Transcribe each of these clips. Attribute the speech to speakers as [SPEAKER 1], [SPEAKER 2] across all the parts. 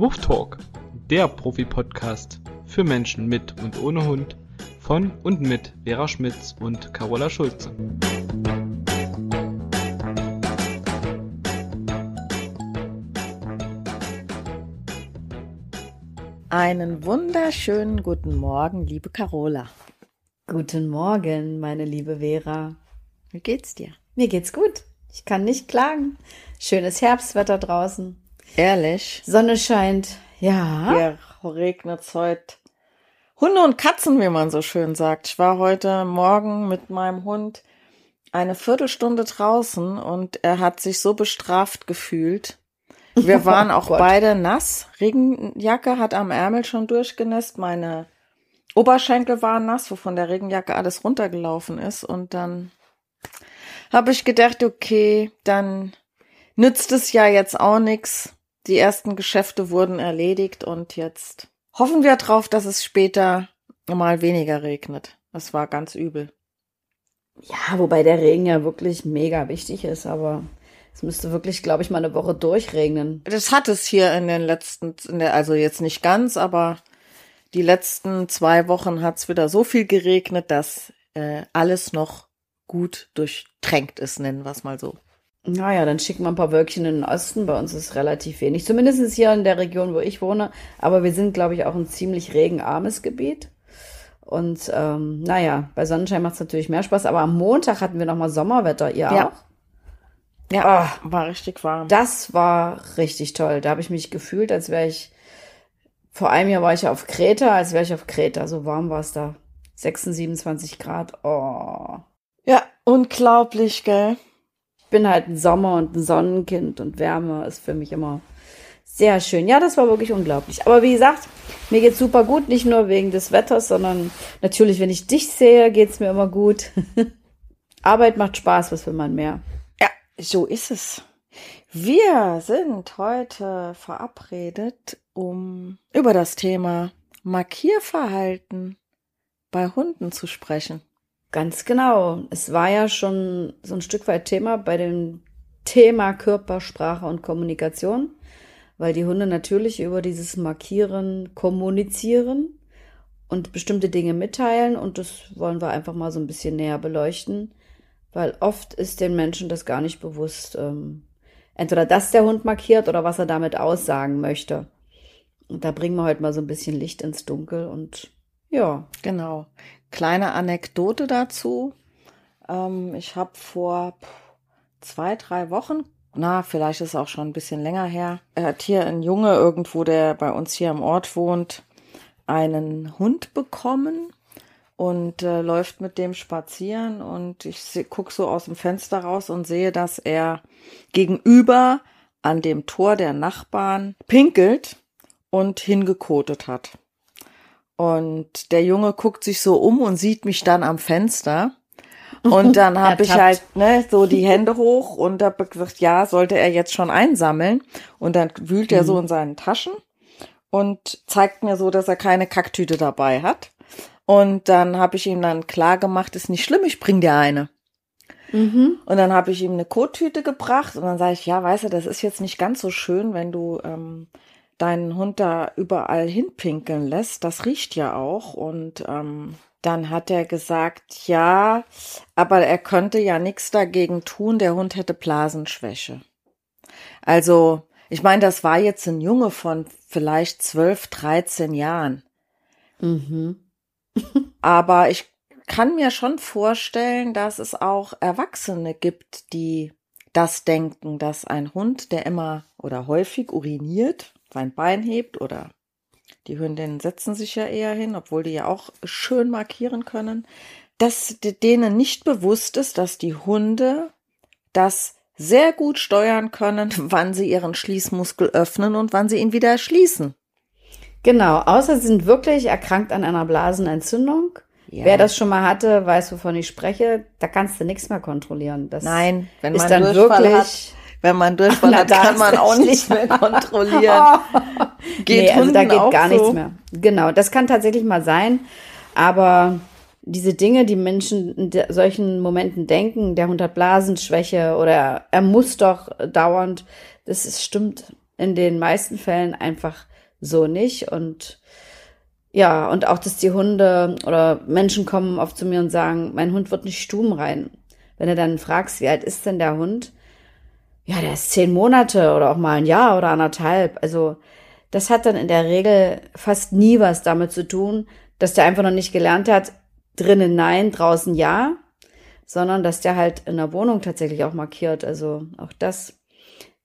[SPEAKER 1] Woof Talk, der Profi-Podcast für Menschen mit und ohne Hund von und mit Vera Schmitz und Carola Schulze.
[SPEAKER 2] Einen wunderschönen guten Morgen, liebe Carola.
[SPEAKER 3] Guten Morgen, meine liebe Vera.
[SPEAKER 2] Wie geht's dir?
[SPEAKER 3] Mir geht's gut. Ich kann nicht klagen. Schönes Herbstwetter draußen.
[SPEAKER 2] Ehrlich?
[SPEAKER 3] Sonne scheint. Ja.
[SPEAKER 2] Hier regnet's heute. Hunde und Katzen, wie man so schön sagt. Ich war heute Morgen mit meinem Hund eine Viertelstunde draußen und er hat sich so bestraft gefühlt. Wir waren auch
[SPEAKER 3] Oh
[SPEAKER 2] beide nass. Regenjacke hat am Ärmel schon durchgenässt. Meine Oberschenkel waren nass, wovon der Regenjacke alles runtergelaufen ist. Und dann habe ich gedacht, okay, dann nützt es ja jetzt auch nix. Die ersten Geschäfte wurden erledigt und jetzt hoffen wir drauf, dass es später mal weniger regnet. Das war ganz übel.
[SPEAKER 3] Ja, wobei der Regen ja wirklich mega wichtig ist, aber es müsste wirklich, glaube ich, mal eine Woche durchregnen.
[SPEAKER 2] Das hat es hier in den letzten, in der, also jetzt nicht ganz, aber die letzten zwei Wochen hat es wieder so viel geregnet, dass äh, alles noch gut durchtränkt ist, nennen wir es mal so.
[SPEAKER 3] Naja, dann schicken wir ein paar Wölkchen in den Osten. Bei uns ist relativ wenig. Zumindest hier in der Region, wo ich wohne. Aber wir sind, glaube ich, auch ein ziemlich regenarmes Gebiet. Und ähm, naja, bei Sonnenschein macht es natürlich mehr Spaß. Aber am Montag hatten wir nochmal Sommerwetter. Ihr
[SPEAKER 2] Ja.
[SPEAKER 3] auch?
[SPEAKER 2] Ja,
[SPEAKER 3] Ah.
[SPEAKER 2] war richtig warm.
[SPEAKER 3] Das war richtig toll. Da habe ich mich gefühlt, als wäre ich, vor einem Jahr war ich auf Kreta, als wäre ich auf Kreta. So warm war es da. 26, 27 Grad. Oh.
[SPEAKER 2] Ja, unglaublich, gell?
[SPEAKER 3] Ich bin halt ein Sommer und ein Sonnenkind und Wärme ist für mich immer sehr schön. Ja, das war wirklich unglaublich. Aber wie gesagt, mir geht's super gut, nicht nur wegen des Wetters, sondern natürlich, wenn ich dich sehe, geht's mir immer gut. Arbeit macht Spaß, was will man mehr?
[SPEAKER 2] Ja, so ist es. Wir sind heute verabredet, um über das Thema Markierverhalten bei Hunden zu sprechen.
[SPEAKER 3] Ganz genau. Es war ja schon so ein Stück weit Thema bei dem Thema Körpersprache und Kommunikation, weil die Hunde natürlich über dieses Markieren kommunizieren und bestimmte Dinge mitteilen und das wollen wir einfach mal so ein bisschen näher beleuchten, weil oft ist den Menschen das gar nicht bewusst, ähm, entweder dass der Hund markiert oder was er damit aussagen möchte. Und da bringen wir heute mal so ein bisschen Licht ins Dunkel und ja,
[SPEAKER 2] Genau. Kleine Anekdote dazu. Ähm, ich habe vor zwei, drei Wochen, na, vielleicht ist auch schon ein bisschen länger her, er hat hier ein Junge irgendwo, der bei uns hier im Ort wohnt, einen Hund bekommen und äh, läuft mit dem spazieren und ich seh, guck so aus dem Fenster raus und sehe, dass er gegenüber an dem Tor der Nachbarn pinkelt und hingekotet hat. Und der Junge guckt sich so um und sieht mich dann am Fenster. Und dann habe ich halt ne, so die Hände hoch und habe gesagt, ja, sollte er jetzt schon einsammeln. Und dann wühlt er so in seinen Taschen und zeigt mir so, dass er keine Kacktüte dabei hat. Und dann habe ich ihm dann klar gemacht, ist nicht schlimm, ich bring dir eine. Und dann habe ich ihm eine Kottüte gebracht und dann sage ich, ja, weißt du, das ist jetzt nicht ganz so schön, wenn du ähm, deinen Hund da überall hinpinkeln lässt. Das riecht ja auch. Und ähm, dann hat er gesagt, ja, aber er könnte ja nichts dagegen tun, der Hund hätte Blasenschwäche. Also, ich meine, das war jetzt ein Junge von vielleicht 12, 13 Jahren. Aber ich kann mir schon vorstellen, dass es auch Erwachsene gibt, die das denken, dass ein Hund, der immer oder häufig uriniert, sein Bein hebt oder die Hündinnen setzen sich ja eher hin, obwohl die ja auch schön markieren können, dass denen nicht bewusst ist, dass die Hunde das sehr gut steuern können, wann sie ihren Schließmuskel öffnen und wann sie ihn wieder schließen.
[SPEAKER 3] Genau, außer sie sind wirklich erkrankt an einer Blasenentzündung.
[SPEAKER 2] Ja.
[SPEAKER 3] Wer das schon mal hatte, weiß, wovon ich spreche. Da kannst du nichts mehr kontrollieren. Das
[SPEAKER 2] Nein, wenn
[SPEAKER 3] ist
[SPEAKER 2] man
[SPEAKER 3] dann
[SPEAKER 2] Durchfall
[SPEAKER 3] wirklich.
[SPEAKER 2] hat, wenn man Durchfall
[SPEAKER 3] Na,
[SPEAKER 2] kann man auch nicht mehr kontrollieren. Geht
[SPEAKER 3] nee, also da geht gar
[SPEAKER 2] so?
[SPEAKER 3] nichts mehr. Genau, das kann tatsächlich mal sein. Aber diese Dinge, die Menschen in solchen Momenten denken, der Hund hat Blasenschwäche oder er muss doch dauernd, das ist, stimmt in den meisten Fällen einfach so nicht. Und ja, und auch, dass die Hunde oder Menschen kommen oft zu mir und sagen, mein Hund wird nicht stumm rein. Wenn du dann fragst, wie alt ist denn der Hund? Ja, der ist zehn Monate oder auch mal ein Jahr oder anderthalb. Also das hat dann in der Regel fast nie was damit zu tun, dass der einfach noch nicht gelernt hat, drinnen nein, draußen ja, sondern dass der halt in der Wohnung tatsächlich auch markiert. Also auch das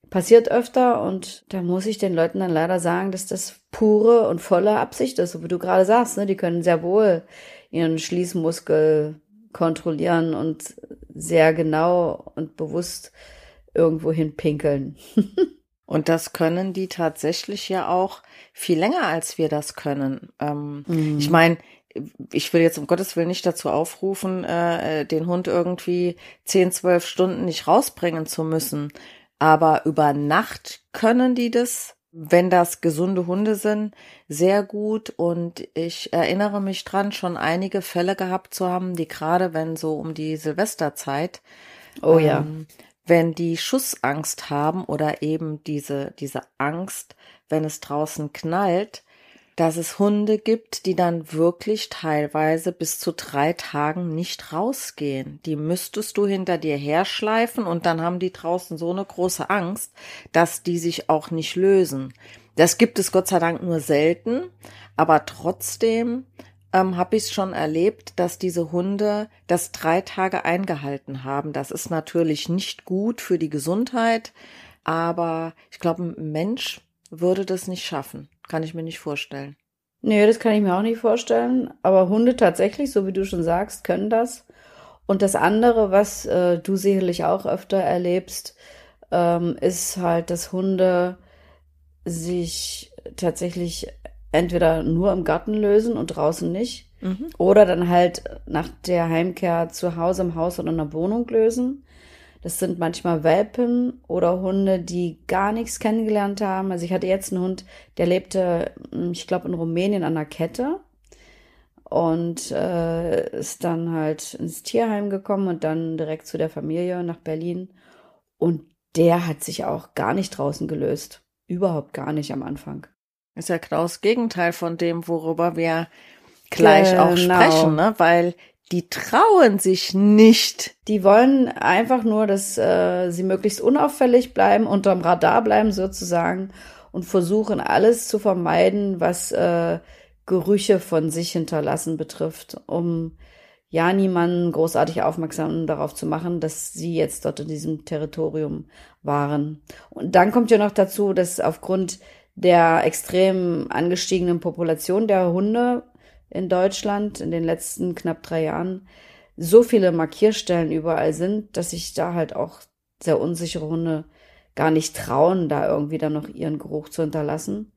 [SPEAKER 3] passiert öfter und da muss ich den Leuten dann leider sagen, dass das pure und volle Absicht ist, so wie du gerade sagst. Ne? Die können sehr wohl ihren Schließmuskel kontrollieren und sehr genau und bewusst irgendwo hin pinkeln.
[SPEAKER 2] und das können die tatsächlich ja auch viel länger, als wir das können. Ähm, mhm. Ich meine, ich will jetzt um Gottes Willen nicht dazu aufrufen, äh, den Hund irgendwie zehn, zwölf Stunden nicht rausbringen zu müssen. Aber über Nacht können die das, wenn das gesunde Hunde sind, sehr gut. Und ich erinnere mich dran, schon einige Fälle gehabt zu haben, die gerade wenn so um die Silvesterzeit,
[SPEAKER 3] oh ja,
[SPEAKER 2] ähm, wenn die Schussangst haben oder eben diese, diese Angst, wenn es draußen knallt, dass es Hunde gibt, die dann wirklich teilweise bis zu drei Tagen nicht rausgehen. Die müsstest du hinter dir herschleifen und dann haben die draußen so eine große Angst, dass die sich auch nicht lösen. Das gibt es Gott sei Dank nur selten, aber trotzdem ähm, habe ich schon erlebt, dass diese Hunde das drei Tage eingehalten haben. Das ist natürlich nicht gut für die Gesundheit, aber ich glaube, ein Mensch würde das nicht schaffen. Kann ich mir nicht vorstellen.
[SPEAKER 3] Nee, das kann ich mir auch nicht vorstellen. Aber Hunde tatsächlich, so wie du schon sagst, können das. Und das andere, was äh, du sicherlich auch öfter erlebst, ähm, ist halt, dass Hunde sich tatsächlich entweder nur im Garten lösen und draußen nicht. Mhm. Oder dann halt nach der Heimkehr zu Hause im Haus oder in der Wohnung lösen. Das sind manchmal Welpen oder Hunde, die gar nichts kennengelernt haben. Also ich hatte jetzt einen Hund, der lebte, hm, ich glaube, in Rumänien an der Kette und äh, ist dann halt ins Tierheim gekommen und dann direkt zu der Familie nach Berlin. Und der hat sich auch gar nicht draußen gelöst. Überhaupt gar nicht am Anfang.
[SPEAKER 2] Ist ja genau das Gegenteil von dem, worüber wir gleich genau. auch sprechen, ne? Weil die trauen sich nicht.
[SPEAKER 3] Die wollen einfach nur, dass äh, sie möglichst unauffällig bleiben, unterm Radar bleiben sozusagen und versuchen alles zu vermeiden, was äh, Gerüche von sich hinterlassen betrifft, um ja niemanden großartig aufmerksam darauf zu machen, dass sie jetzt dort in diesem Territorium waren. Und dann kommt ja noch dazu, dass aufgrund der extrem angestiegenen Population der Hunde in Deutschland in den letzten knapp drei Jahren so viele Markierstellen überall sind, dass sich da halt auch sehr unsichere Hunde gar nicht trauen, da irgendwie dann noch ihren Geruch zu hinterlassen,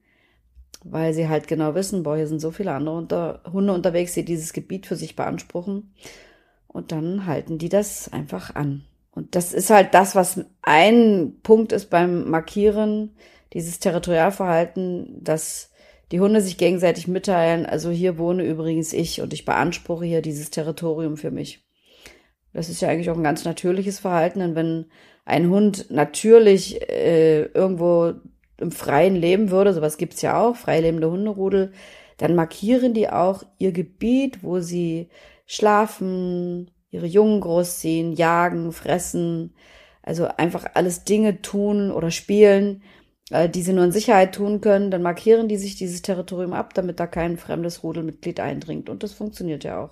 [SPEAKER 3] weil sie halt genau wissen, boah, hier sind so viele andere unter Hunde unterwegs, die dieses Gebiet für sich beanspruchen. Und dann halten die das einfach an. Und das ist halt das, was ein Punkt ist beim Markieren, dieses Territorialverhalten, dass die Hunde sich gegenseitig mitteilen, also hier wohne übrigens ich und ich beanspruche hier dieses Territorium für mich. Das ist ja eigentlich auch ein ganz natürliches Verhalten, denn wenn ein Hund natürlich äh, irgendwo im Freien leben würde, sowas gibt's ja auch, freilebende Hunderudel, dann markieren die auch ihr Gebiet, wo sie schlafen, ihre Jungen großziehen, jagen, fressen, also einfach alles Dinge tun oder spielen, äh, die sie nur in Sicherheit tun können, dann markieren die sich dieses Territorium ab, damit da kein fremdes Rudelmitglied eindringt. Und das funktioniert ja auch.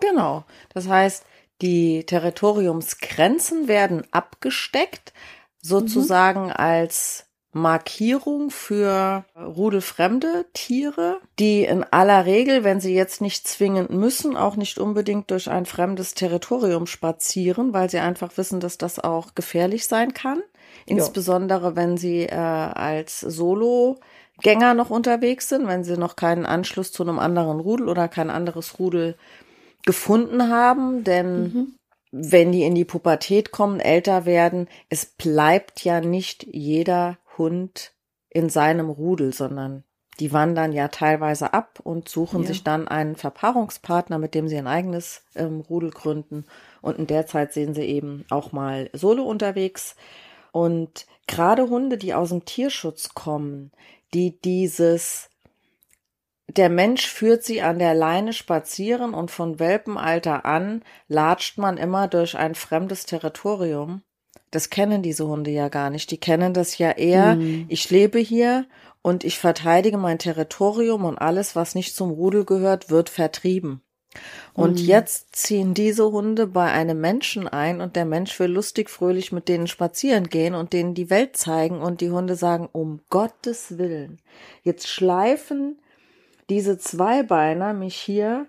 [SPEAKER 2] Genau. Das heißt, die Territoriumsgrenzen werden abgesteckt, sozusagen mhm. als Markierung für rudelfremde Tiere, die in aller Regel, wenn sie jetzt nicht zwingend müssen, auch nicht unbedingt durch ein fremdes Territorium spazieren, weil sie einfach wissen, dass das auch gefährlich sein kann. Insbesondere ja. wenn sie äh, als Solo-Gänger noch unterwegs sind, wenn sie noch keinen Anschluss zu einem anderen Rudel oder kein anderes Rudel gefunden haben. Denn mhm. wenn die in die Pubertät kommen, älter werden, es bleibt ja nicht jeder Hund in seinem Rudel, sondern die wandern ja teilweise ab und suchen ja. sich dann einen Verpaarungspartner, mit dem sie ein eigenes ähm, Rudel gründen. Und in der Zeit sehen sie eben auch mal solo unterwegs. Und gerade Hunde, die aus dem Tierschutz kommen, die dieses der Mensch führt sie an der Leine spazieren und von Welpenalter an latscht man immer durch ein fremdes Territorium. Das kennen diese Hunde ja gar nicht. Die kennen das ja eher. Mhm. Ich lebe hier und ich verteidige mein Territorium und alles, was nicht zum Rudel gehört, wird vertrieben. Und mhm. jetzt ziehen diese Hunde bei einem Menschen ein und der Mensch will lustig fröhlich mit denen spazieren gehen und denen die Welt zeigen und die Hunde sagen, um Gottes Willen, jetzt schleifen diese Zweibeiner mich hier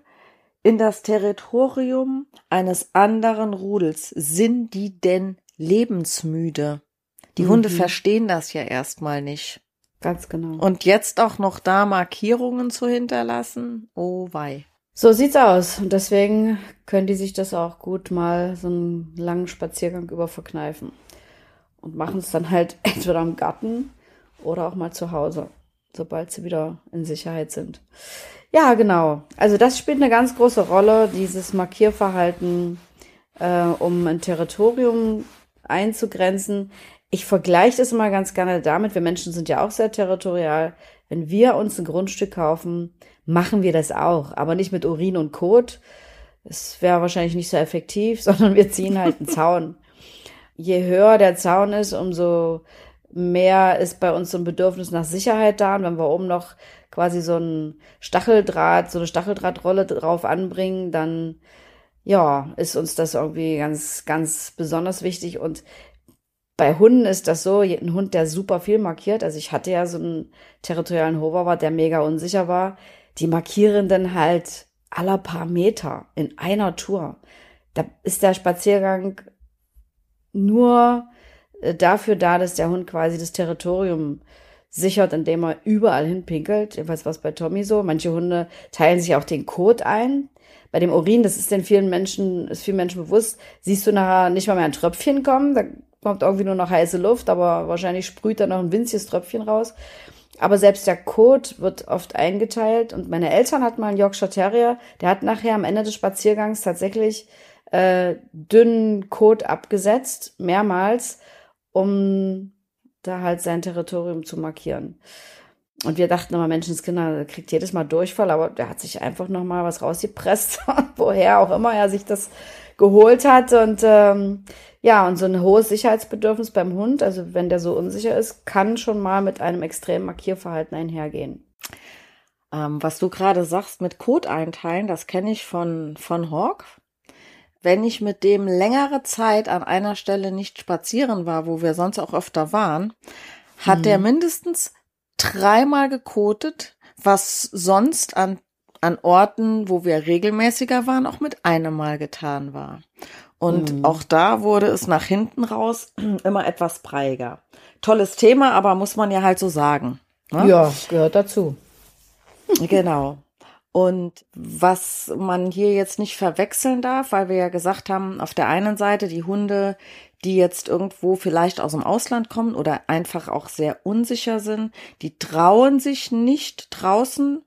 [SPEAKER 2] in das Territorium eines anderen Rudels. Sind die denn lebensmüde? Die mhm. Hunde verstehen das ja erstmal nicht.
[SPEAKER 3] Ganz genau.
[SPEAKER 2] Und jetzt auch noch da Markierungen zu hinterlassen? Oh wei.
[SPEAKER 3] So sieht's aus. Und deswegen können die sich das auch gut mal so einen langen Spaziergang über verkneifen. Und machen es dann halt entweder im Garten oder auch mal zu Hause sobald sie wieder in Sicherheit sind. Ja, genau. Also das spielt eine ganz große Rolle, dieses Markierverhalten, äh, um ein Territorium einzugrenzen. Ich vergleiche das immer ganz gerne damit, wir Menschen sind ja auch sehr territorial. Wenn wir uns ein Grundstück kaufen, machen wir das auch, aber nicht mit Urin und Kot. Es wäre wahrscheinlich nicht so effektiv, sondern wir ziehen halt einen Zaun. Je höher der Zaun ist, umso mehr ist bei uns so ein Bedürfnis nach Sicherheit da. Und wenn wir oben noch quasi so ein Stacheldraht, so eine Stacheldrahtrolle drauf anbringen, dann ja, ist uns das irgendwie ganz, ganz besonders wichtig. Und bei Hunden ist das so, ein Hund, der super viel markiert. Also ich hatte ja so einen territorialen Hoverwart, der mega unsicher war. Die markieren dann halt aller paar Meter in einer Tour. Da ist der Spaziergang nur äh, dafür da, dass der Hund quasi das Territorium sichert, indem er überall hinpinkelt. Jedenfalls was bei Tommy so. Manche Hunde teilen sich auch den Kot ein. Bei dem Urin, das ist den vielen Menschen, ist vielen Menschen bewusst, siehst du nachher nicht mal mehr ein Tröpfchen kommen. Da kommt irgendwie nur noch heiße Luft, aber wahrscheinlich sprüht da noch ein winziges Tröpfchen raus. Aber selbst der Kot wird oft eingeteilt. Und meine Eltern hatten mal einen Yorkshire Terrier, der hat nachher am Ende des Spaziergangs tatsächlich äh, dünnen Kot abgesetzt, mehrmals, um da halt sein Territorium zu markieren. Und wir dachten immer, Menschenskinder kriegt jedes Mal Durchfall, aber der hat sich einfach noch mal was rausgepresst, woher auch immer er sich das geholt hat. Und ähm, ja, und so ein hohes Sicherheitsbedürfnis beim Hund, also wenn der so unsicher ist, kann schon mal mit einem extremen Markierverhalten einhergehen.
[SPEAKER 2] Ähm, was du gerade sagst mit Code einteilen, das kenne ich von, von Hawk wenn ich mit dem längere Zeit an einer Stelle nicht spazieren war, wo wir sonst auch öfter waren, hat hm. der mindestens dreimal gekotet, was sonst an, an Orten, wo wir regelmäßiger waren, auch mit einem Mal getan war. Und hm. auch da wurde es nach hinten raus immer etwas breiger. Tolles Thema, aber muss man ja halt so sagen.
[SPEAKER 3] Ne? Ja, gehört dazu.
[SPEAKER 2] Genau. Und was man hier jetzt nicht verwechseln darf, weil wir ja gesagt haben, auf der einen Seite die Hunde, die jetzt irgendwo vielleicht aus dem Ausland kommen oder einfach auch sehr unsicher sind, die trauen sich nicht draußen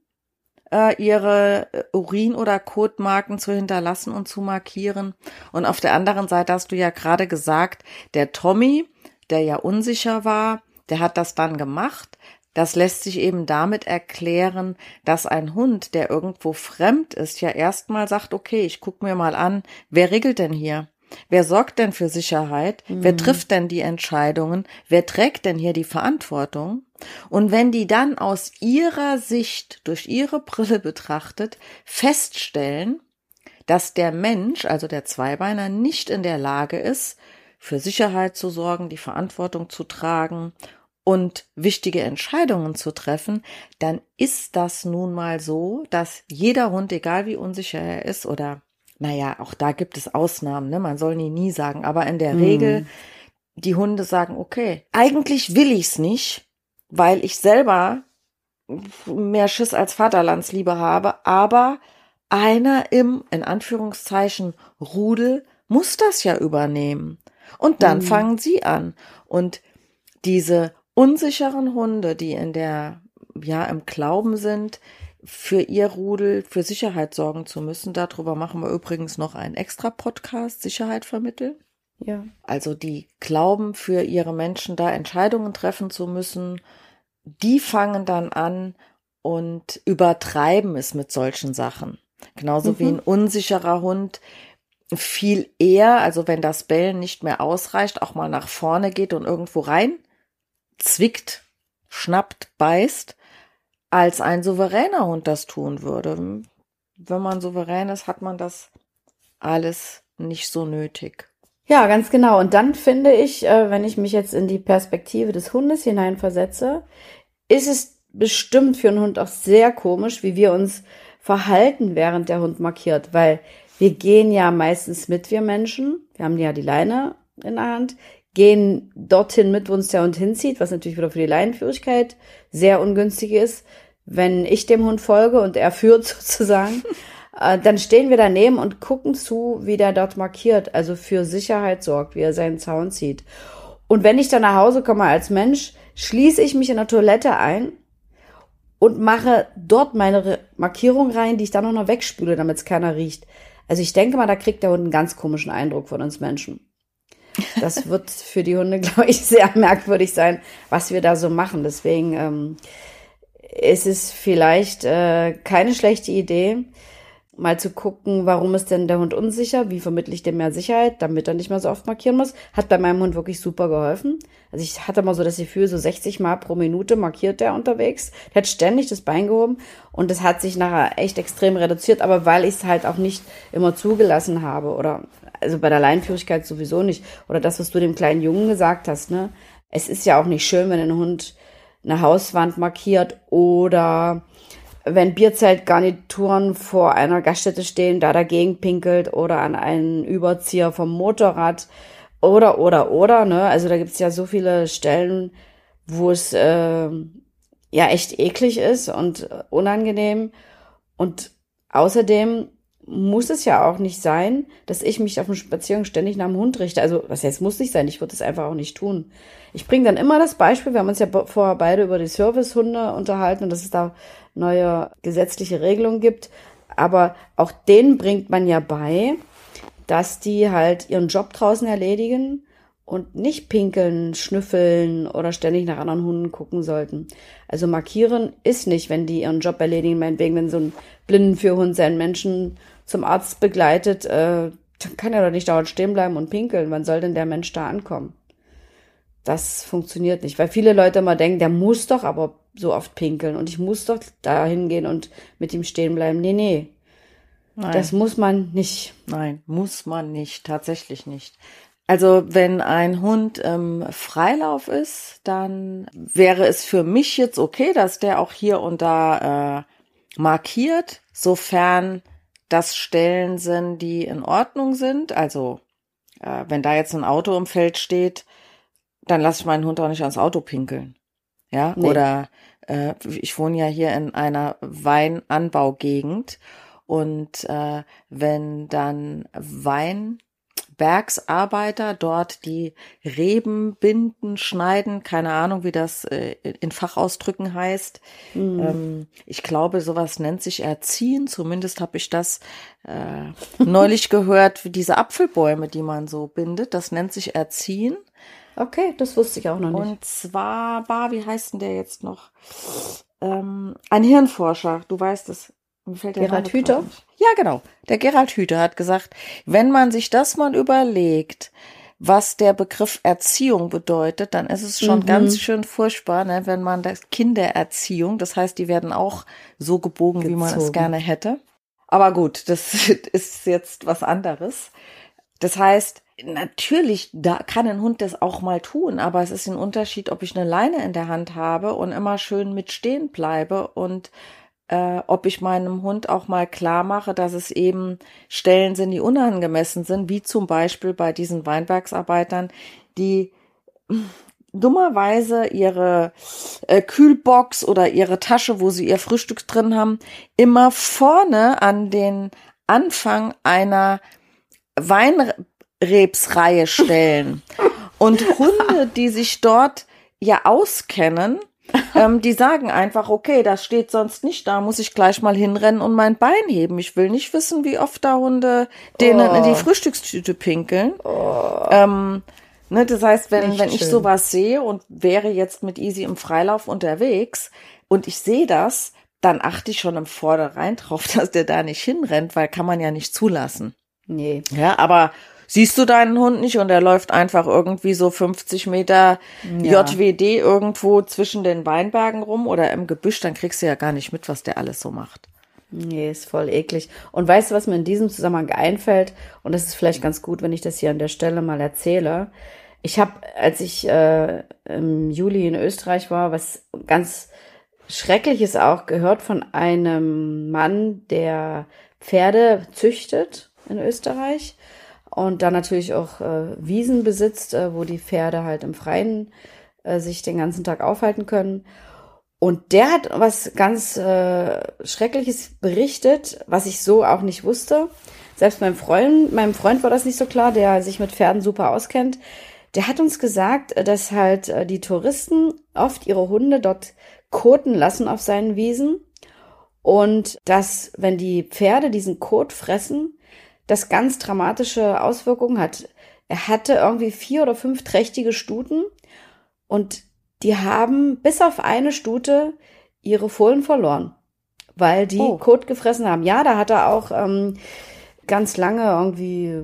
[SPEAKER 2] äh, ihre äh, Urin- oder Kotmarken zu hinterlassen und zu markieren. Und auf der anderen Seite hast du ja gerade gesagt, der Tommy, der ja unsicher war, der hat das dann gemacht, das lässt sich eben damit erklären, dass ein Hund, der irgendwo fremd ist, ja erstmal sagt, okay, ich guck mir mal an, wer regelt denn hier? Wer sorgt denn für Sicherheit? Mhm. Wer trifft denn die Entscheidungen? Wer trägt denn hier die Verantwortung? Und wenn die dann aus ihrer Sicht, durch ihre Brille betrachtet, feststellen, dass der Mensch, also der Zweibeiner, nicht in der Lage ist, für Sicherheit zu sorgen, die Verantwortung zu tragen und wichtige Entscheidungen zu treffen, dann ist das nun mal so, dass jeder Hund, egal wie unsicher er ist oder naja, auch da gibt es Ausnahmen, ne? man soll nie nie sagen, aber in der hm. Regel die Hunde sagen, okay, eigentlich will ich's nicht, weil ich selber mehr Schiss als Vaterlandsliebe habe, aber einer im, in Anführungszeichen, Rudel muss das ja übernehmen. Und dann hm. fangen sie an. Und diese unsicheren Hunde, die in der, ja, im Glauben sind, für ihr Rudel für Sicherheit sorgen zu müssen. Darüber machen wir übrigens noch einen extra Podcast, Sicherheit vermitteln. Ja. Also die glauben, für ihre Menschen da Entscheidungen treffen zu müssen, die fangen dann an und übertreiben es mit solchen Sachen. Genauso mhm. wie ein unsicherer Hund viel eher, also wenn das Bellen nicht mehr ausreicht, auch mal nach vorne geht und irgendwo rein zwickt, schnappt, beißt, als ein souveräner Hund das tun würde. Wenn man souverän ist, hat man das alles nicht so nötig.
[SPEAKER 3] Ja, ganz genau. Und dann finde ich, äh, wenn ich mich jetzt in die Perspektive des Hundes hineinversetze, ist es bestimmt für einen Hund auch sehr komisch, wie wir uns verhalten, während der Hund markiert, weil wir gehen ja meistens mit, wir Menschen. Wir haben ja die Leine in der Hand, gehen dorthin mit, wo uns der Hund hinzieht, was natürlich wieder für die Leinenführigkeit sehr ungünstig ist. Wenn ich dem Hund folge und er führt sozusagen, äh, dann stehen wir daneben und gucken zu, wie der dort markiert, also für Sicherheit sorgt, wie er seinen Zaun zieht. Und wenn ich dann nach Hause komme als Mensch, schließe ich mich in der Toilette ein und mache dort meine Markierung rein, die ich dann auch noch wegspüle, damit es keiner riecht. Also ich denke mal, da kriegt der Hund einen ganz komischen Eindruck von uns Menschen. Das wird für die Hunde, glaube ich, sehr merkwürdig sein, was wir da so machen. Deswegen ähm, ist es vielleicht äh, keine schlechte Idee, mal zu gucken, warum ist denn der Hund unsicher, wie vermittle ich dem mehr Sicherheit, damit er nicht mehr so oft markieren muss. Hat bei meinem Hund wirklich super geholfen. Also ich hatte mal so das Gefühl, so 60 Mal pro Minute markiert der unterwegs. Der hat ständig das Bein gehoben und das hat sich nachher echt extrem reduziert, aber weil ich es halt auch nicht immer zugelassen habe oder also bei der Leinführigkeit sowieso nicht. Oder das, was du dem kleinen Jungen gesagt hast, ne? Es ist ja auch nicht schön, wenn ein Hund eine Hauswand markiert oder wenn Bierzeltgarnituren vor einer Gaststätte stehen, da dagegen pinkelt oder an einen Überzieher vom Motorrad oder, oder, oder, ne? Also da gibt's ja so viele Stellen, wo es äh, ja echt eklig ist und unangenehm. Und außerdem muss es ja auch nicht sein, dass ich mich auf dem Spaziergang ständig nach dem Hund richte. Also, was heißt, muss nicht sein, ich würde es einfach auch nicht tun. Ich bringe dann immer das Beispiel, wir haben uns ja vorher beide über die Servicehunde unterhalten und dass es da neue gesetzliche Regelungen gibt. Aber auch denen bringt man ja bei, dass die halt ihren Job draußen erledigen und nicht pinkeln, schnüffeln oder ständig nach anderen Hunden gucken sollten. Also markieren ist nicht, wenn die ihren Job erledigen, meinetwegen, wenn so ein Blindenführhund seinen Menschen zum Arzt begleitet, äh, dann kann er doch nicht dauernd stehen bleiben und pinkeln. Wann soll denn der Mensch da ankommen? Das funktioniert nicht, weil viele Leute immer denken, der muss doch aber so oft pinkeln und ich muss doch da hingehen und mit ihm stehen bleiben. Nee, nee. Nein. Das muss man nicht.
[SPEAKER 2] Nein, muss man nicht, tatsächlich nicht. Also wenn ein Hund im Freilauf ist, dann wäre es für mich jetzt okay, dass der auch hier und da äh, markiert, sofern das Stellen sind, die in Ordnung sind. Also äh, wenn da jetzt ein Auto im Feld steht, dann lasse ich meinen Hund auch nicht ans Auto pinkeln. Ja, nee. oder äh, ich wohne ja hier in einer Weinanbaugegend und äh, wenn dann Wein Bergsarbeiter dort die Reben binden, schneiden, keine Ahnung, wie das äh, in Fachausdrücken heißt. Mhm. Ähm, ich glaube, sowas nennt sich Erziehen. Zumindest habe ich das äh, neulich gehört, wie diese Apfelbäume, die man so bindet. Das nennt sich Erziehen.
[SPEAKER 3] Okay, das wusste ich auch noch nicht.
[SPEAKER 2] Und zwar war, wie heißt denn der jetzt noch? Ähm, ein Hirnforscher, du weißt es.
[SPEAKER 3] Gerald Hüther?
[SPEAKER 2] Ja, genau. Der Gerald Hüther hat gesagt, wenn man sich das mal überlegt, was der Begriff Erziehung bedeutet, dann ist es schon mhm. ganz schön furchtbar, ne, wenn man das Kindererziehung, das heißt, die werden auch so gebogen, Gezogen. wie man es gerne hätte. Aber gut, das ist jetzt was anderes. Das heißt, natürlich, da kann ein Hund das auch mal tun, aber es ist ein Unterschied, ob ich eine Leine in der Hand habe und immer schön mit stehen bleibe und äh, ob ich meinem Hund auch mal klar mache, dass es eben Stellen sind, die unangemessen sind, wie zum Beispiel bei diesen Weinbergsarbeitern, die dummerweise ihre äh, Kühlbox oder ihre Tasche, wo sie ihr Frühstück drin haben, immer vorne an den Anfang einer Weinrebsreihe stellen. Und Hunde, die sich dort ja auskennen, ähm, die sagen einfach, okay, das steht sonst nicht da, muss ich gleich mal hinrennen und mein Bein heben. Ich will nicht wissen, wie oft da Hunde denen oh. in die oh. Frühstückstüte pinkeln. Oh. Ähm, Ne, das heißt, wenn,
[SPEAKER 3] Nicht
[SPEAKER 2] wenn ich sowas sehe und wäre jetzt mit Easy im Freilauf unterwegs und ich sehe das, dann achte ich schon im Vornherein drauf, dass der da nicht hinrennt, weil kann man ja nicht zulassen.
[SPEAKER 3] Nee.
[SPEAKER 2] Ja, aber siehst du deinen Hund nicht und er läuft einfach irgendwie so 50 Meter
[SPEAKER 3] Ja.
[SPEAKER 2] JWD irgendwo zwischen den Weinbergen rum oder im Gebüsch, dann kriegst du ja gar nicht mit, was der alles so macht.
[SPEAKER 3] Nee, ist voll eklig. Und weißt du, was mir in diesem Zusammenhang einfällt? Und das ist vielleicht ganz gut, wenn ich das hier an der Stelle mal erzähle. Ich habe, als ich äh, im Juli in Österreich war, was ganz Schreckliches auch gehört von einem Mann, der Pferde züchtet in Österreich und da natürlich auch äh, Wiesen besitzt, äh, wo die Pferde halt im Freien äh, sich den ganzen Tag aufhalten können. Und der hat was ganz äh, Schreckliches berichtet, was ich so auch nicht wusste. Selbst meinem Freund, meinem Freund war das nicht so klar, der sich mit Pferden super auskennt. Der hat uns gesagt, dass halt äh, die Touristen oft ihre Hunde dort koten lassen auf seinen Wiesen und dass, wenn die Pferde diesen Kot fressen, das ganz dramatische Auswirkungen hat. Er hatte irgendwie vier oder fünf trächtige Stuten und die haben bis auf eine Stute ihre Fohlen verloren, weil die
[SPEAKER 2] Oh.
[SPEAKER 3] Kot gefressen haben. Ja, da hat er auch ähm, ganz lange irgendwie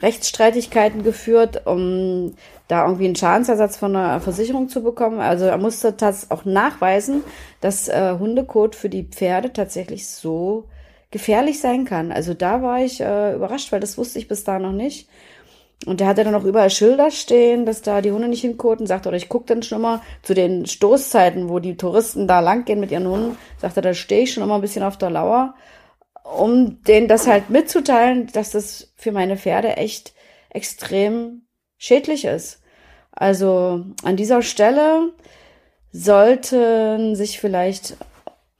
[SPEAKER 3] Rechtsstreitigkeiten geführt, um da irgendwie einen Schadensersatz von einer Versicherung zu bekommen. Also er musste das auch nachweisen, dass äh, Hundekot für die Pferde tatsächlich so gefährlich sein kann. Also da war ich äh, überrascht, weil das wusste ich bis da noch nicht. Und der hatte dann auch überall Schilder stehen, dass da die Hunde nicht hinkoten. Sagt, oder ich gucke dann schon mal zu den Stoßzeiten, wo die Touristen da langgehen mit ihren Hunden. Sagt er, da stehe ich schon immer ein bisschen auf der Lauer, um denen das halt mitzuteilen, dass das für meine Pferde echt extrem schädlich ist. Also an dieser Stelle sollten sich vielleicht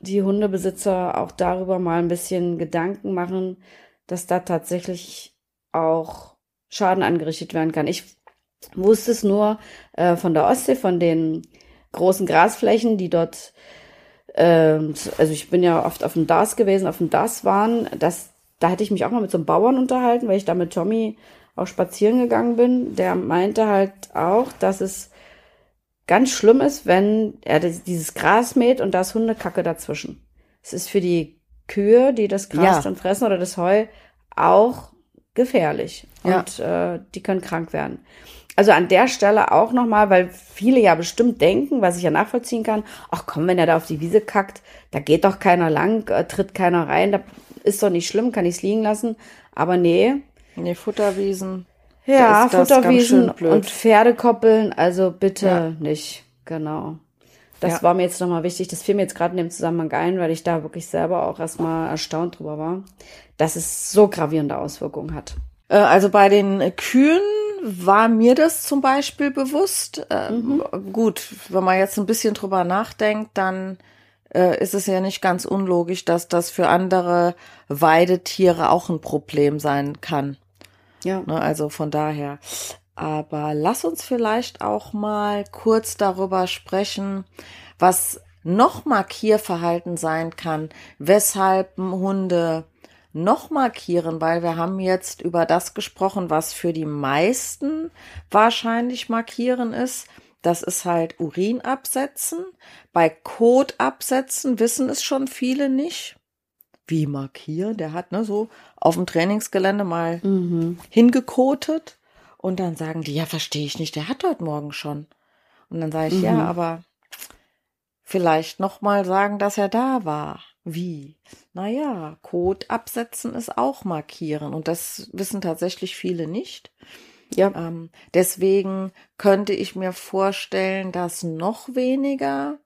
[SPEAKER 3] die Hundebesitzer auch darüber mal ein bisschen Gedanken machen, dass da tatsächlich auch Schaden angerichtet werden kann. Ich wusste es nur äh, von der Ostsee, von den großen Grasflächen, die dort, ähm, also ich bin ja oft auf dem DAS gewesen, auf dem DAS waren, das, da hätte ich mich auch mal mit so einem Bauern unterhalten, weil ich da mit Tommy auch spazieren gegangen bin. Der meinte halt auch, dass es ganz schlimm ist, wenn er dieses Gras mäht und da ist Hundekacke dazwischen. Es ist für die Kühe, die das Gras
[SPEAKER 2] Ja.
[SPEAKER 3] dann fressen oder das Heu, auch gefährlich.
[SPEAKER 2] Ja.
[SPEAKER 3] Und äh, die können krank werden. Also an der Stelle auch nochmal, weil viele ja bestimmt denken, was ich ja nachvollziehen kann, ach komm, wenn er da auf die Wiese kackt, da geht doch keiner lang, äh, tritt keiner rein, da ist doch nicht schlimm, kann ich es liegen lassen. Aber nee,
[SPEAKER 2] Nee, Futterwiesen.
[SPEAKER 3] Ja, Futterwiesen und Pferdekoppeln, also bitte
[SPEAKER 2] Ja.
[SPEAKER 3] nicht. Genau. Das
[SPEAKER 2] Ja.
[SPEAKER 3] war mir jetzt nochmal wichtig. Das fiel mir jetzt gerade in dem Zusammenhang ein, weil ich da wirklich selber auch erstmal erstaunt drüber war, dass es so gravierende Auswirkungen hat.
[SPEAKER 2] Äh, Also bei den Kühen war mir das zum Beispiel bewusst. Äh, Gut, wenn man jetzt ein bisschen drüber nachdenkt, dann äh, ist es ja nicht ganz unlogisch, dass das für andere Weidetiere auch ein Problem sein kann.
[SPEAKER 3] Ja.
[SPEAKER 2] Ne, also von daher. Aber lass uns vielleicht auch mal kurz darüber sprechen, was noch Markierverhalten sein kann, weshalb Hunde noch markieren, weil wir haben jetzt über das gesprochen, was für die meisten wahrscheinlich markieren ist. Das ist halt Urin absetzen. Bei Kot absetzen wissen es schon viele nicht. Wie markieren? Der hat ne so auf dem Trainingsgelände mal
[SPEAKER 3] Mhm.
[SPEAKER 2] hingekotet und dann sagen die, ja, verstehe ich nicht, der hat heute Morgen schon. Und dann sage ich, ja,
[SPEAKER 3] Mhm.
[SPEAKER 2] aber vielleicht noch mal sagen, dass er da war. Wie? Naja, Code absetzen ist auch markieren und das wissen tatsächlich viele nicht.
[SPEAKER 3] Ja.
[SPEAKER 2] Ähm, deswegen könnte ich mir vorstellen, dass noch weniger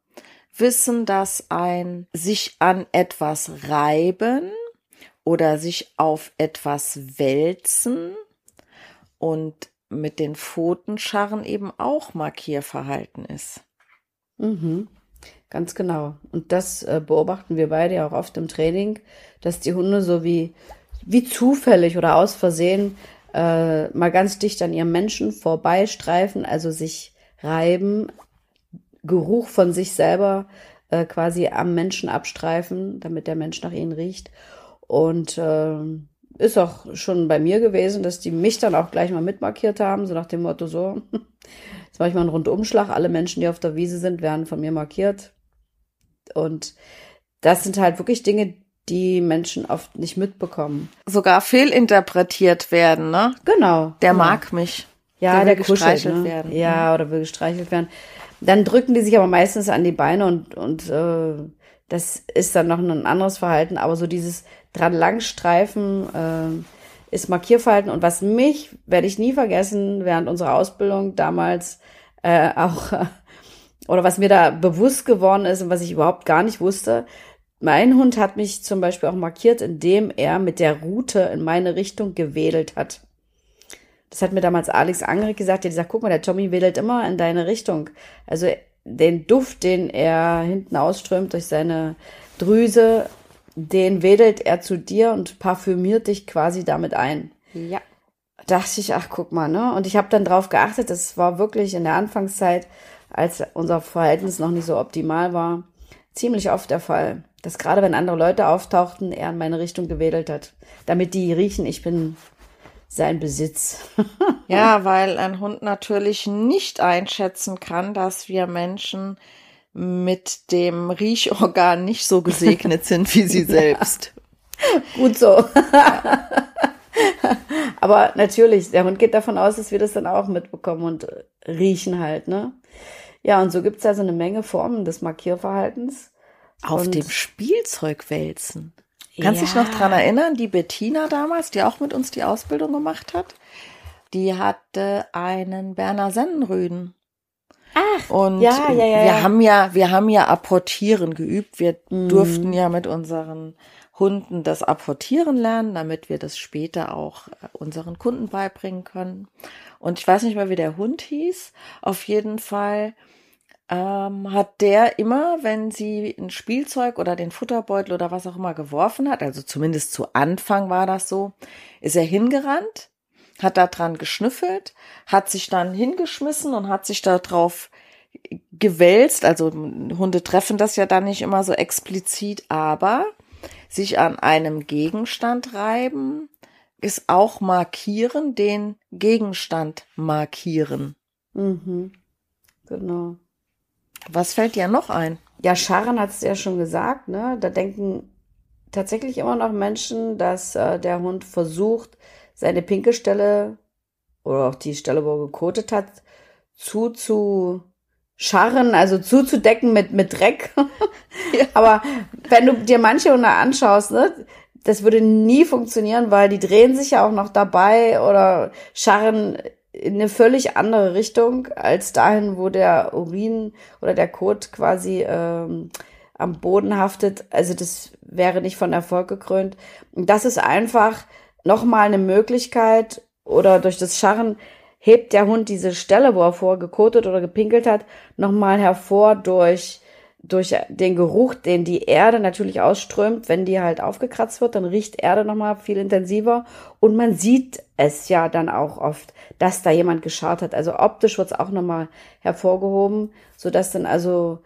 [SPEAKER 2] wissen, dass ein sich an etwas reiben oder sich auf etwas wälzen und mit den Pfotenscharren eben auch Markierverhalten ist.
[SPEAKER 3] Mhm. Ganz genau. Und das äh, beobachten wir beide auch oft im Training, dass die Hunde so wie, wie zufällig oder aus Versehen äh, mal ganz dicht an ihrem Menschen vorbeistreifen, also sich reiben, Geruch von sich selber äh, quasi am Menschen abstreifen, damit der Mensch nach ihnen riecht. Und ähm, ist auch schon bei mir gewesen, dass die mich dann auch gleich mal mitmarkiert haben, so nach dem Motto so, jetzt mache ich mal einen Rundumschlag, alle Menschen, die auf der Wiese sind, werden von mir markiert. Und das sind halt wirklich Dinge, die Menschen oft nicht mitbekommen.
[SPEAKER 2] Sogar fehlinterpretiert werden, ne?
[SPEAKER 3] Genau.
[SPEAKER 2] Der
[SPEAKER 3] genau.
[SPEAKER 2] mag mich.
[SPEAKER 3] Ja,
[SPEAKER 2] der,
[SPEAKER 3] der,
[SPEAKER 2] will
[SPEAKER 3] kuschelt,
[SPEAKER 2] gestreichelt
[SPEAKER 3] ne?
[SPEAKER 2] werden.
[SPEAKER 3] Ja, oder will gestreichelt werden. Dann drücken die sich aber meistens an die Beine und, und äh, das ist dann noch ein anderes Verhalten. Aber so dieses dran langstreifen äh, ist Markierverhalten. Und was mich, werde ich nie vergessen, während unserer Ausbildung damals äh, auch, oder was mir da bewusst geworden ist und was ich überhaupt gar nicht wusste, mein Hund hat mich zum Beispiel auch markiert, indem er mit der Rute in meine Richtung gewedelt hat. Das hat mir damals Alex Angrig gesagt. Der sagt, guck mal, der Tommy wedelt immer in deine Richtung. Also den Duft, den er hinten ausströmt durch seine Drüse, den wedelt er zu dir und parfümiert dich quasi damit ein.
[SPEAKER 2] Ja.
[SPEAKER 3] Dachte ich, ach guck mal, ne? Und ich habe dann drauf geachtet, das war wirklich in der Anfangszeit, als unser Verhältnis noch nicht so optimal war, ziemlich oft der Fall. Dass gerade wenn andere Leute auftauchten, er in meine Richtung gewedelt hat. Damit die riechen, ich bin sein Besitz.
[SPEAKER 2] Ja, weil ein Hund natürlich nicht einschätzen kann, dass wir Menschen mit dem Riechorgan nicht so gesegnet sind wie sie selbst.
[SPEAKER 3] Gut so. Aber natürlich, der Hund geht davon aus, dass wir das dann auch mitbekommen und riechen halt, ne? Ja, und so gibt's also eine Menge Formen des Markierverhaltens.
[SPEAKER 2] Auf
[SPEAKER 3] Und-
[SPEAKER 2] dem Spielzeug wälzen. Kannst dich
[SPEAKER 3] Ja.
[SPEAKER 2] noch dran erinnern, die Bettina damals, die auch mit uns die Ausbildung gemacht hat? Die hatte einen Berner Sennenrüden.
[SPEAKER 3] Ach,
[SPEAKER 2] Und
[SPEAKER 3] ja, ja, ja,
[SPEAKER 2] wir haben ja, wir haben ja Apportieren geübt. Wir
[SPEAKER 3] Mhm.
[SPEAKER 2] durften ja mit unseren Hunden das Apportieren lernen, damit wir das später auch äh, unseren Kunden beibringen können. Und ich weiß nicht mehr, wie der Hund hieß. Auf jeden Fall ähm, hat der immer, wenn sie ein Spielzeug oder den Futterbeutel oder was auch immer geworfen hat, also zumindest zu Anfang war das so, ist er hingerannt, hat da dran geschnüffelt, hat sich dann hingeschmissen und hat sich da drauf gewälzt. Also Hunde treffen das ja dann nicht immer so explizit, aber sich an einem Gegenstand reiben ist auch markieren, den Gegenstand markieren.
[SPEAKER 3] Mhm. Genau.
[SPEAKER 2] Was fällt dir noch ein?
[SPEAKER 3] Ja, Sharon hat es ja schon gesagt, ne? Da denken tatsächlich immer noch Menschen, dass äh, der Hund versucht, seine pinke Stelle oder auch die Stelle, wo er gekotet hat, zuzuscharren, also zuzudecken mit, mit Dreck. Aber wenn du dir manche Hunde anschaust, ne, das würde nie funktionieren, weil die drehen sich ja auch noch dabei oder scharren in eine völlig andere Richtung als dahin, wo der Urin oder der Kot quasi ähm, am Boden haftet. Also das wäre nicht von Erfolg gekrönt. Und das ist einfach nochmal eine Möglichkeit oder durch das Scharren hebt der Hund diese Stelle, wo er vorher gekotet oder gepinkelt hat, nochmal hervor durch durch den Geruch, den die Erde natürlich ausströmt, wenn die halt aufgekratzt wird, dann riecht Erde nochmal viel intensiver und man sieht es ja dann auch oft, dass da jemand geschart hat. Also optisch wird es auch nochmal hervorgehoben, sodass dann also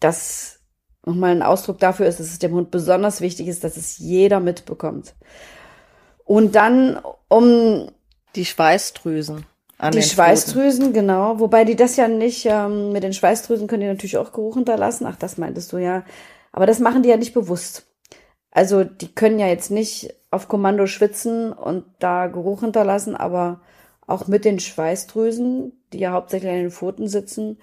[SPEAKER 3] das nochmal ein Ausdruck dafür ist, dass es dem Hund besonders wichtig ist, dass es jeder mitbekommt. Und dann, um
[SPEAKER 2] Die Schweißdrüsen. An
[SPEAKER 3] die. Schweißdrüsen, genau. Wobei die das ja nicht, ähm, mit den Schweißdrüsen können die natürlich auch Geruch hinterlassen. Ach, das meintest du ja. Aber das machen die ja nicht bewusst. Also die können ja jetzt nicht auf Kommando schwitzen und da Geruch hinterlassen, aber auch mit den Schweißdrüsen, die ja hauptsächlich an den Pfoten sitzen,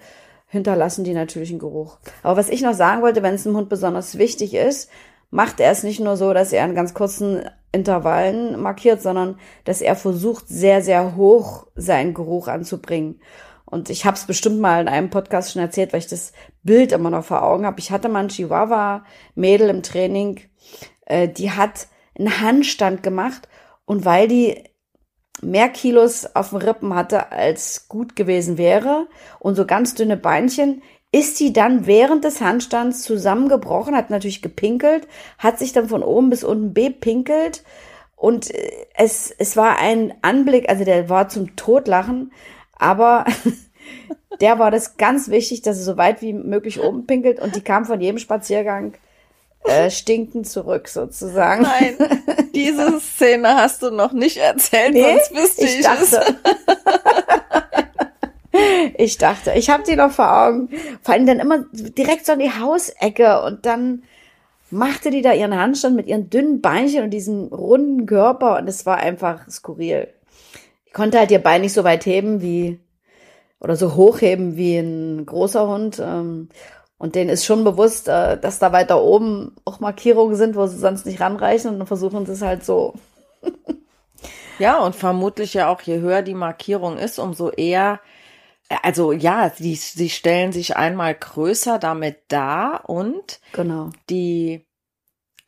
[SPEAKER 3] hinterlassen die natürlich einen Geruch. Aber was ich noch sagen wollte, wenn es einem Hund besonders wichtig ist, macht er es nicht nur so, dass er in ganz kurzen Intervallen markiert, sondern dass er versucht, sehr, sehr hoch seinen Geruch anzubringen. Und ich habe es bestimmt mal in einem Podcast schon erzählt, weil ich das Bild immer noch vor Augen habe. Ich hatte mal ein Chihuahua-Mädel im Training, äh, die hat einen Handstand gemacht und weil die mehr Kilos auf den Rippen hatte, als gut gewesen wäre und so ganz dünne Beinchen, ist sie dann während des Handstands zusammengebrochen, hat natürlich gepinkelt, hat sich dann von oben bis unten bepinkelt und äh, es, es war ein Anblick, also der war zum Totlachen, aber der war das ganz wichtig, dass sie so weit wie möglich oben pinkelt und die kam von jedem Spaziergang äh, stinken zurück sozusagen.
[SPEAKER 2] Nein, diese Szene hast du noch nicht erzählt,
[SPEAKER 3] Nee,
[SPEAKER 2] sonst wüsste ich,
[SPEAKER 3] ich dachte. ich dachte, ich habe die noch vor Augen. Vor allem dann immer direkt so in die Hausecke und dann machte die da ihren Handstand mit ihren dünnen Beinchen und diesem runden Körper und es war einfach skurril. Die konnte halt ihr Bein nicht so weit heben wie oder so hochheben wie ein großer Hund. Ähm, und denen ist schon bewusst, äh, dass da weiter oben auch Markierungen sind, wo sie sonst nicht ranreichen und dann versuchen sie es halt so.
[SPEAKER 2] Ja, und vermutlich ja auch, je höher die Markierung ist, umso eher, also ja, sie, sie stellen sich einmal größer damit dar und
[SPEAKER 3] Genau.
[SPEAKER 2] die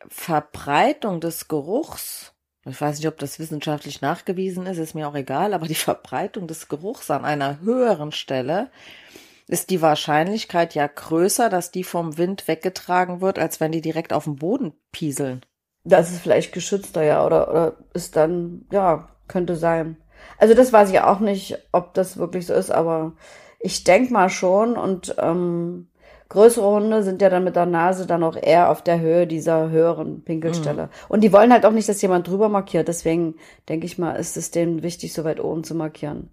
[SPEAKER 2] Verbreitung des Geruchs, ich weiß nicht, ob das wissenschaftlich nachgewiesen ist, ist mir auch egal, aber die Verbreitung des Geruchs an einer höheren Stelle ist die Wahrscheinlichkeit ja größer, dass die vom Wind weggetragen wird, als wenn die direkt auf dem Boden pieseln.
[SPEAKER 3] Das ist vielleicht geschützter, ja, oder, oder ist dann, ja, könnte sein. Also das weiß ich auch nicht, ob das wirklich so ist, aber ich denk mal schon und ähm, größere Hunde sind ja dann mit der Nase dann auch eher auf der Höhe dieser höheren Pinkelstelle. Und die wollen halt auch nicht, dass jemand drüber markiert, deswegen denke ich mal, ist es denen wichtig, so weit oben zu markieren.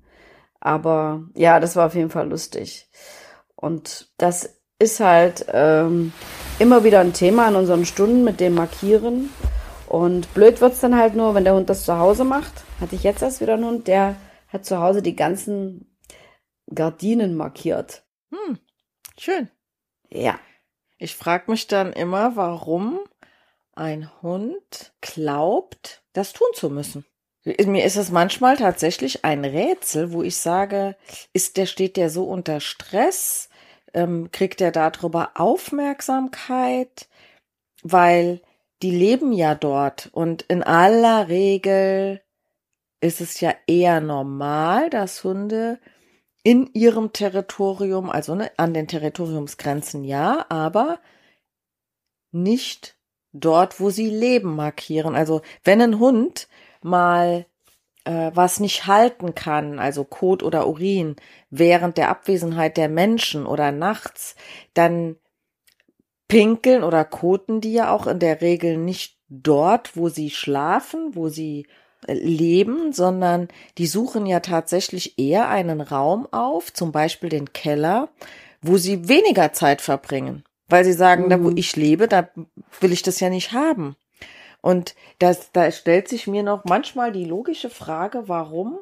[SPEAKER 3] Aber ja, das war auf jeden Fall lustig. Und das ist halt ähm, immer wieder ein Thema in unseren Stunden mit dem Markieren. Und blöd wird's dann halt nur, wenn der Hund das zu Hause macht. Hatte ich jetzt erst wieder einen Hund, der hat zu Hause die ganzen Gardinen markiert.
[SPEAKER 2] Hm, schön.
[SPEAKER 3] Ja.
[SPEAKER 2] Ich frage mich dann immer, warum ein Hund glaubt, das tun zu müssen. Mir ist es manchmal tatsächlich ein Rätsel, wo ich sage, ist der, steht der so unter Stress? Ähm, kriegt er darüber Aufmerksamkeit? Weil die leben ja dort und in aller Regel ist es ja eher normal, dass Hunde in ihrem Territorium, also ne, an den Territoriumsgrenzen ja, aber nicht dort, wo sie leben, markieren. Also wenn ein Hund mal äh, was nicht halten kann, also Kot oder Urin, während der Abwesenheit der Menschen oder nachts, dann pinkeln oder koten die ja auch in der Regel nicht dort, wo sie schlafen, wo sie leben, sondern die suchen ja tatsächlich eher einen Raum auf, zum Beispiel den Keller, wo sie weniger Zeit verbringen. Weil sie sagen, da wo
[SPEAKER 3] Mhm.
[SPEAKER 2] ich lebe, da will ich das ja nicht haben. Und das, da stellt sich mir noch manchmal die logische Frage, warum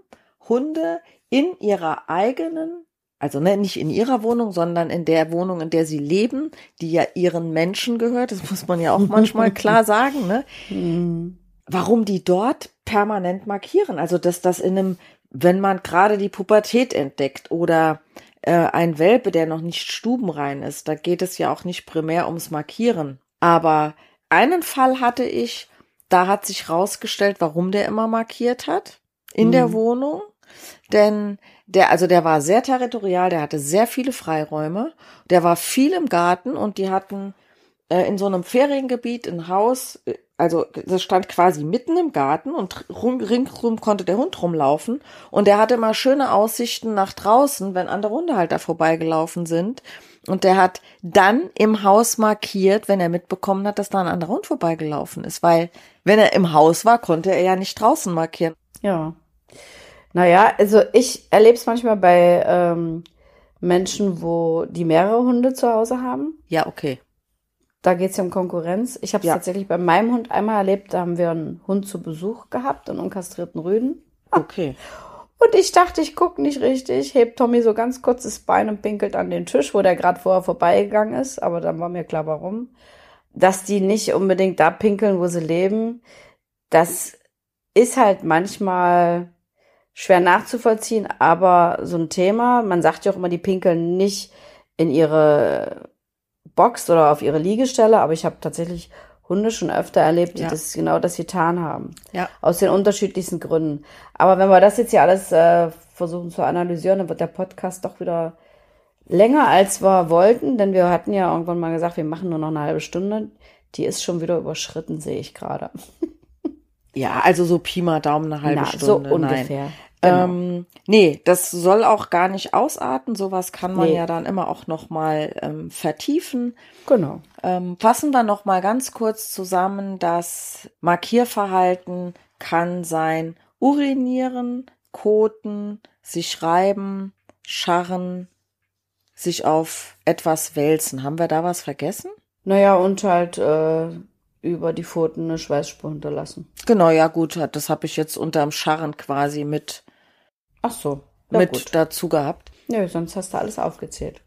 [SPEAKER 2] Hunde in ihrer eigenen, also ne, nicht in ihrer Wohnung, sondern in der Wohnung, in der sie leben, die ja ihren Menschen gehört, das muss man ja auch manchmal klar sagen, ne?
[SPEAKER 3] Mhm.
[SPEAKER 2] Warum die dort permanent markieren. Also dass das in einem, wenn man gerade die Pubertät entdeckt oder äh, ein Welpe, der noch nicht stubenrein ist, da geht es ja auch nicht primär ums Markieren. Aber einen Fall hatte ich, da hat sich rausgestellt, warum der immer markiert hat in der
[SPEAKER 3] Mhm.
[SPEAKER 2] Wohnung. Denn der, also der war sehr territorial, der hatte sehr viele Freiräume, der war viel im Garten und die hatten äh, in so einem Feriengebiet ein Haus, äh, also das stand quasi mitten im Garten und rum, ringsrum konnte der Hund rumlaufen und der hatte immer schöne Aussichten nach draußen, wenn andere Hunde halt da vorbeigelaufen sind. Und der hat dann im Haus markiert, wenn er mitbekommen hat, dass da ein anderer Hund vorbeigelaufen ist, weil wenn er im Haus war, konnte er ja nicht draußen markieren.
[SPEAKER 3] Ja. Naja, also ich erlebe es manchmal bei ähm, Menschen, wo die mehrere Hunde zu Hause haben.
[SPEAKER 2] Ja, okay.
[SPEAKER 3] Da geht es ja um Konkurrenz. Ich habe es
[SPEAKER 2] Ja.
[SPEAKER 3] tatsächlich bei meinem Hund einmal erlebt, da haben wir einen Hund zu Besuch gehabt, einen unkastrierten Rüden.
[SPEAKER 2] Okay.
[SPEAKER 3] Und ich dachte, ich gucke nicht richtig, hebt Tommy so ganz kurz das Bein und pinkelt an den Tisch, wo der gerade vorher vorbeigegangen ist. Aber dann war mir klar, warum. Dass die nicht unbedingt da pinkeln, wo sie leben, das ist halt manchmal schwer nachzuvollziehen, aber so ein Thema. Man sagt ja auch immer, die pinkeln nicht in ihre Box oder auf ihre Liegestelle, aber ich habe tatsächlich Hunde schon öfter erlebt, die
[SPEAKER 2] Ja.
[SPEAKER 3] das genau das getan haben.
[SPEAKER 2] Ja.
[SPEAKER 3] Aus den unterschiedlichsten Gründen. Aber wenn wir das jetzt hier alles äh, versuchen zu analysieren, dann wird der Podcast doch wieder länger, als wir wollten, denn wir hatten ja irgendwann mal gesagt, wir machen nur noch eine halbe Stunde. Die ist schon wieder überschritten, sehe ich gerade.
[SPEAKER 2] Ja, also so Pi mal Daumen eine halbe
[SPEAKER 3] Na,
[SPEAKER 2] Stunde.
[SPEAKER 3] so
[SPEAKER 2] Nein. Genau. Ähm, nee, das soll auch gar nicht ausarten. Sowas kann man
[SPEAKER 3] Nee.
[SPEAKER 2] ja dann immer auch noch mal ähm, vertiefen.
[SPEAKER 3] Genau.
[SPEAKER 2] Ähm, fassen wir noch mal ganz kurz zusammen. Das Markierverhalten kann sein urinieren, koten, sich reiben, scharren, sich auf etwas wälzen. Haben wir da was vergessen?
[SPEAKER 3] Naja, und halt äh, über die Pfoten eine Schweißspur hinterlassen.
[SPEAKER 2] Genau, ja gut, das habe ich jetzt unterm Scharren quasi mit,
[SPEAKER 3] Ach so. Ja,
[SPEAKER 2] mit
[SPEAKER 3] gut.
[SPEAKER 2] dazu gehabt.
[SPEAKER 3] Nö, sonst hast du alles aufgezählt.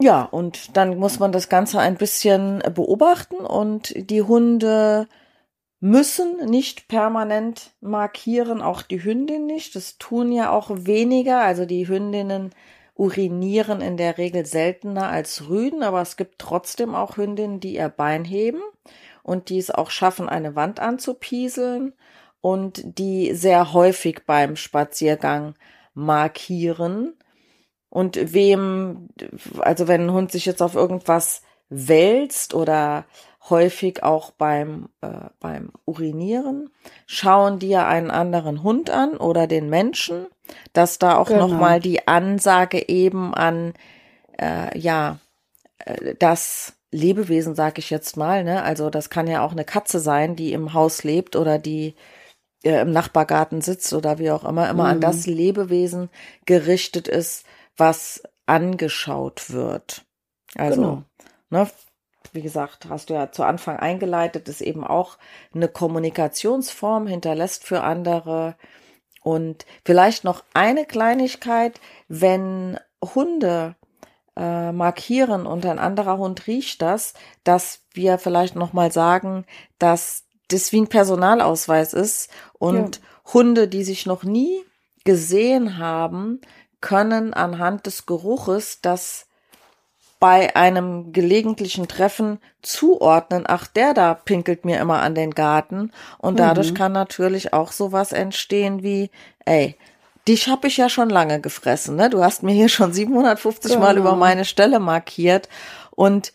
[SPEAKER 2] Ja, und dann muss man das Ganze ein bisschen beobachten und die Hunde müssen nicht permanent markieren, auch die Hündin nicht. Das tun ja auch weniger. Also die Hündinnen urinieren in der Regel seltener als Rüden, aber es gibt trotzdem auch Hündinnen, die ihr Bein heben und die es auch schaffen, eine Wand anzupieseln und die sehr häufig beim Spaziergang markieren. Und wem, also wenn ein Hund sich jetzt auf irgendwas wälzt oder häufig auch beim, äh, beim Urinieren, schauen die ja einen anderen Hund an oder den Menschen, dass da auch
[SPEAKER 3] Genau.
[SPEAKER 2] nochmal die Ansage eben an, äh, ja, äh, das Lebewesen, sag ich jetzt mal, ne? Also das kann ja auch eine Katze sein, die im Haus lebt oder die äh, im Nachbargarten sitzt oder wie auch immer, immer an
[SPEAKER 3] Mhm.
[SPEAKER 2] das Lebewesen gerichtet ist, was angeschaut wird. Also,
[SPEAKER 3] Genau.
[SPEAKER 2] ne, wie gesagt, hast du ja zu Anfang eingeleitet, ist eben auch eine Kommunikationsform, hinterlässt für andere. Und vielleicht noch eine Kleinigkeit, wenn Hunde äh, markieren und ein anderer Hund riecht das, dass wir vielleicht noch mal sagen, dass das wie ein Personalausweis ist und Hunde, die sich noch nie gesehen haben, können anhand des Geruches das bei einem gelegentlichen Treffen zuordnen, ach, der da pinkelt mir immer an den Garten. Und dadurch kann natürlich auch sowas entstehen wie, ey, dich hab ich ja schon lange gefressen, ne? Du hast mir hier schon 750 Mal
[SPEAKER 3] Genau.
[SPEAKER 2] über meine Stelle markiert und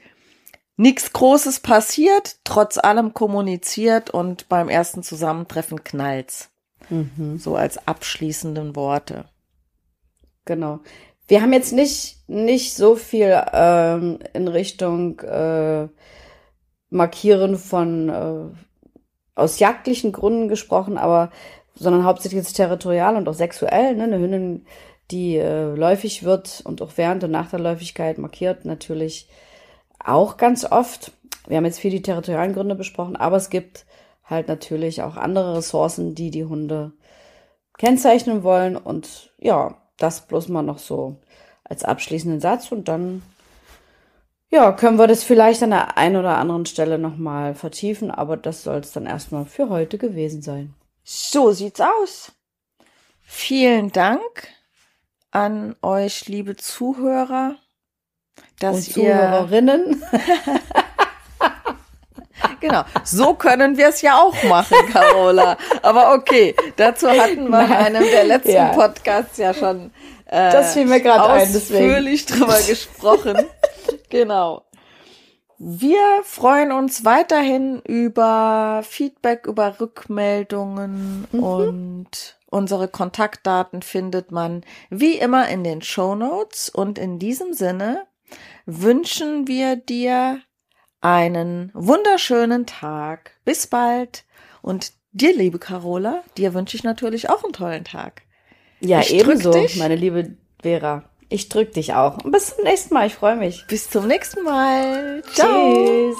[SPEAKER 2] nichts Großes passiert, trotz allem kommuniziert und beim ersten Zusammentreffen knallt's.
[SPEAKER 3] Mhm.
[SPEAKER 2] So als abschließenden Worte.
[SPEAKER 3] Genau. Wir haben jetzt nicht, nicht so viel ähm, in Richtung äh, Markieren von äh, aus jagdlichen Gründen gesprochen, aber sondern hauptsächlich jetzt territorial und auch sexuell. Ne? Eine Hündin, die äh, läufig wird und auch während und nach der Läufigkeit markiert, natürlich auch ganz oft. Wir haben jetzt viel die territorialen Gründe besprochen, aber es gibt halt natürlich auch andere Ressourcen, die die Hunde kennzeichnen wollen. Und ja, das bloß mal noch so als abschließenden Satz. Und dann, ja, können wir das vielleicht an der einen oder anderen Stelle nochmal vertiefen. Aber das soll es dann erstmal für heute gewesen sein.
[SPEAKER 2] So sieht's aus. Vielen Dank an euch, liebe Zuhörer, dass
[SPEAKER 3] Und Zuhörerinnen,
[SPEAKER 2] genau so können wir es ja auch machen, Carola. Aber okay, dazu hatten wir in einem der letzten
[SPEAKER 3] Ja.
[SPEAKER 2] Podcasts ja schon äh,
[SPEAKER 3] Das fiel mir grad ein,
[SPEAKER 2] ausführlich drüber gesprochen. genau. Wir freuen uns weiterhin über Feedback, über Rückmeldungen
[SPEAKER 3] Mhm.
[SPEAKER 2] und unsere Kontaktdaten findet man wie immer in den Show Notes. Und in diesem Sinne wünschen wir dir einen wunderschönen Tag. Bis bald. Und dir, liebe Carola, dir wünsche ich natürlich auch einen tollen Tag.
[SPEAKER 3] ja,
[SPEAKER 2] Ich
[SPEAKER 3] ebenso,
[SPEAKER 2] dich.
[SPEAKER 3] meine liebe Vera. Ich drück dich auch. Und bis zum nächsten Mal. Ich freue mich.
[SPEAKER 2] Bis zum nächsten Mal. Ciao.
[SPEAKER 3] Tschüss.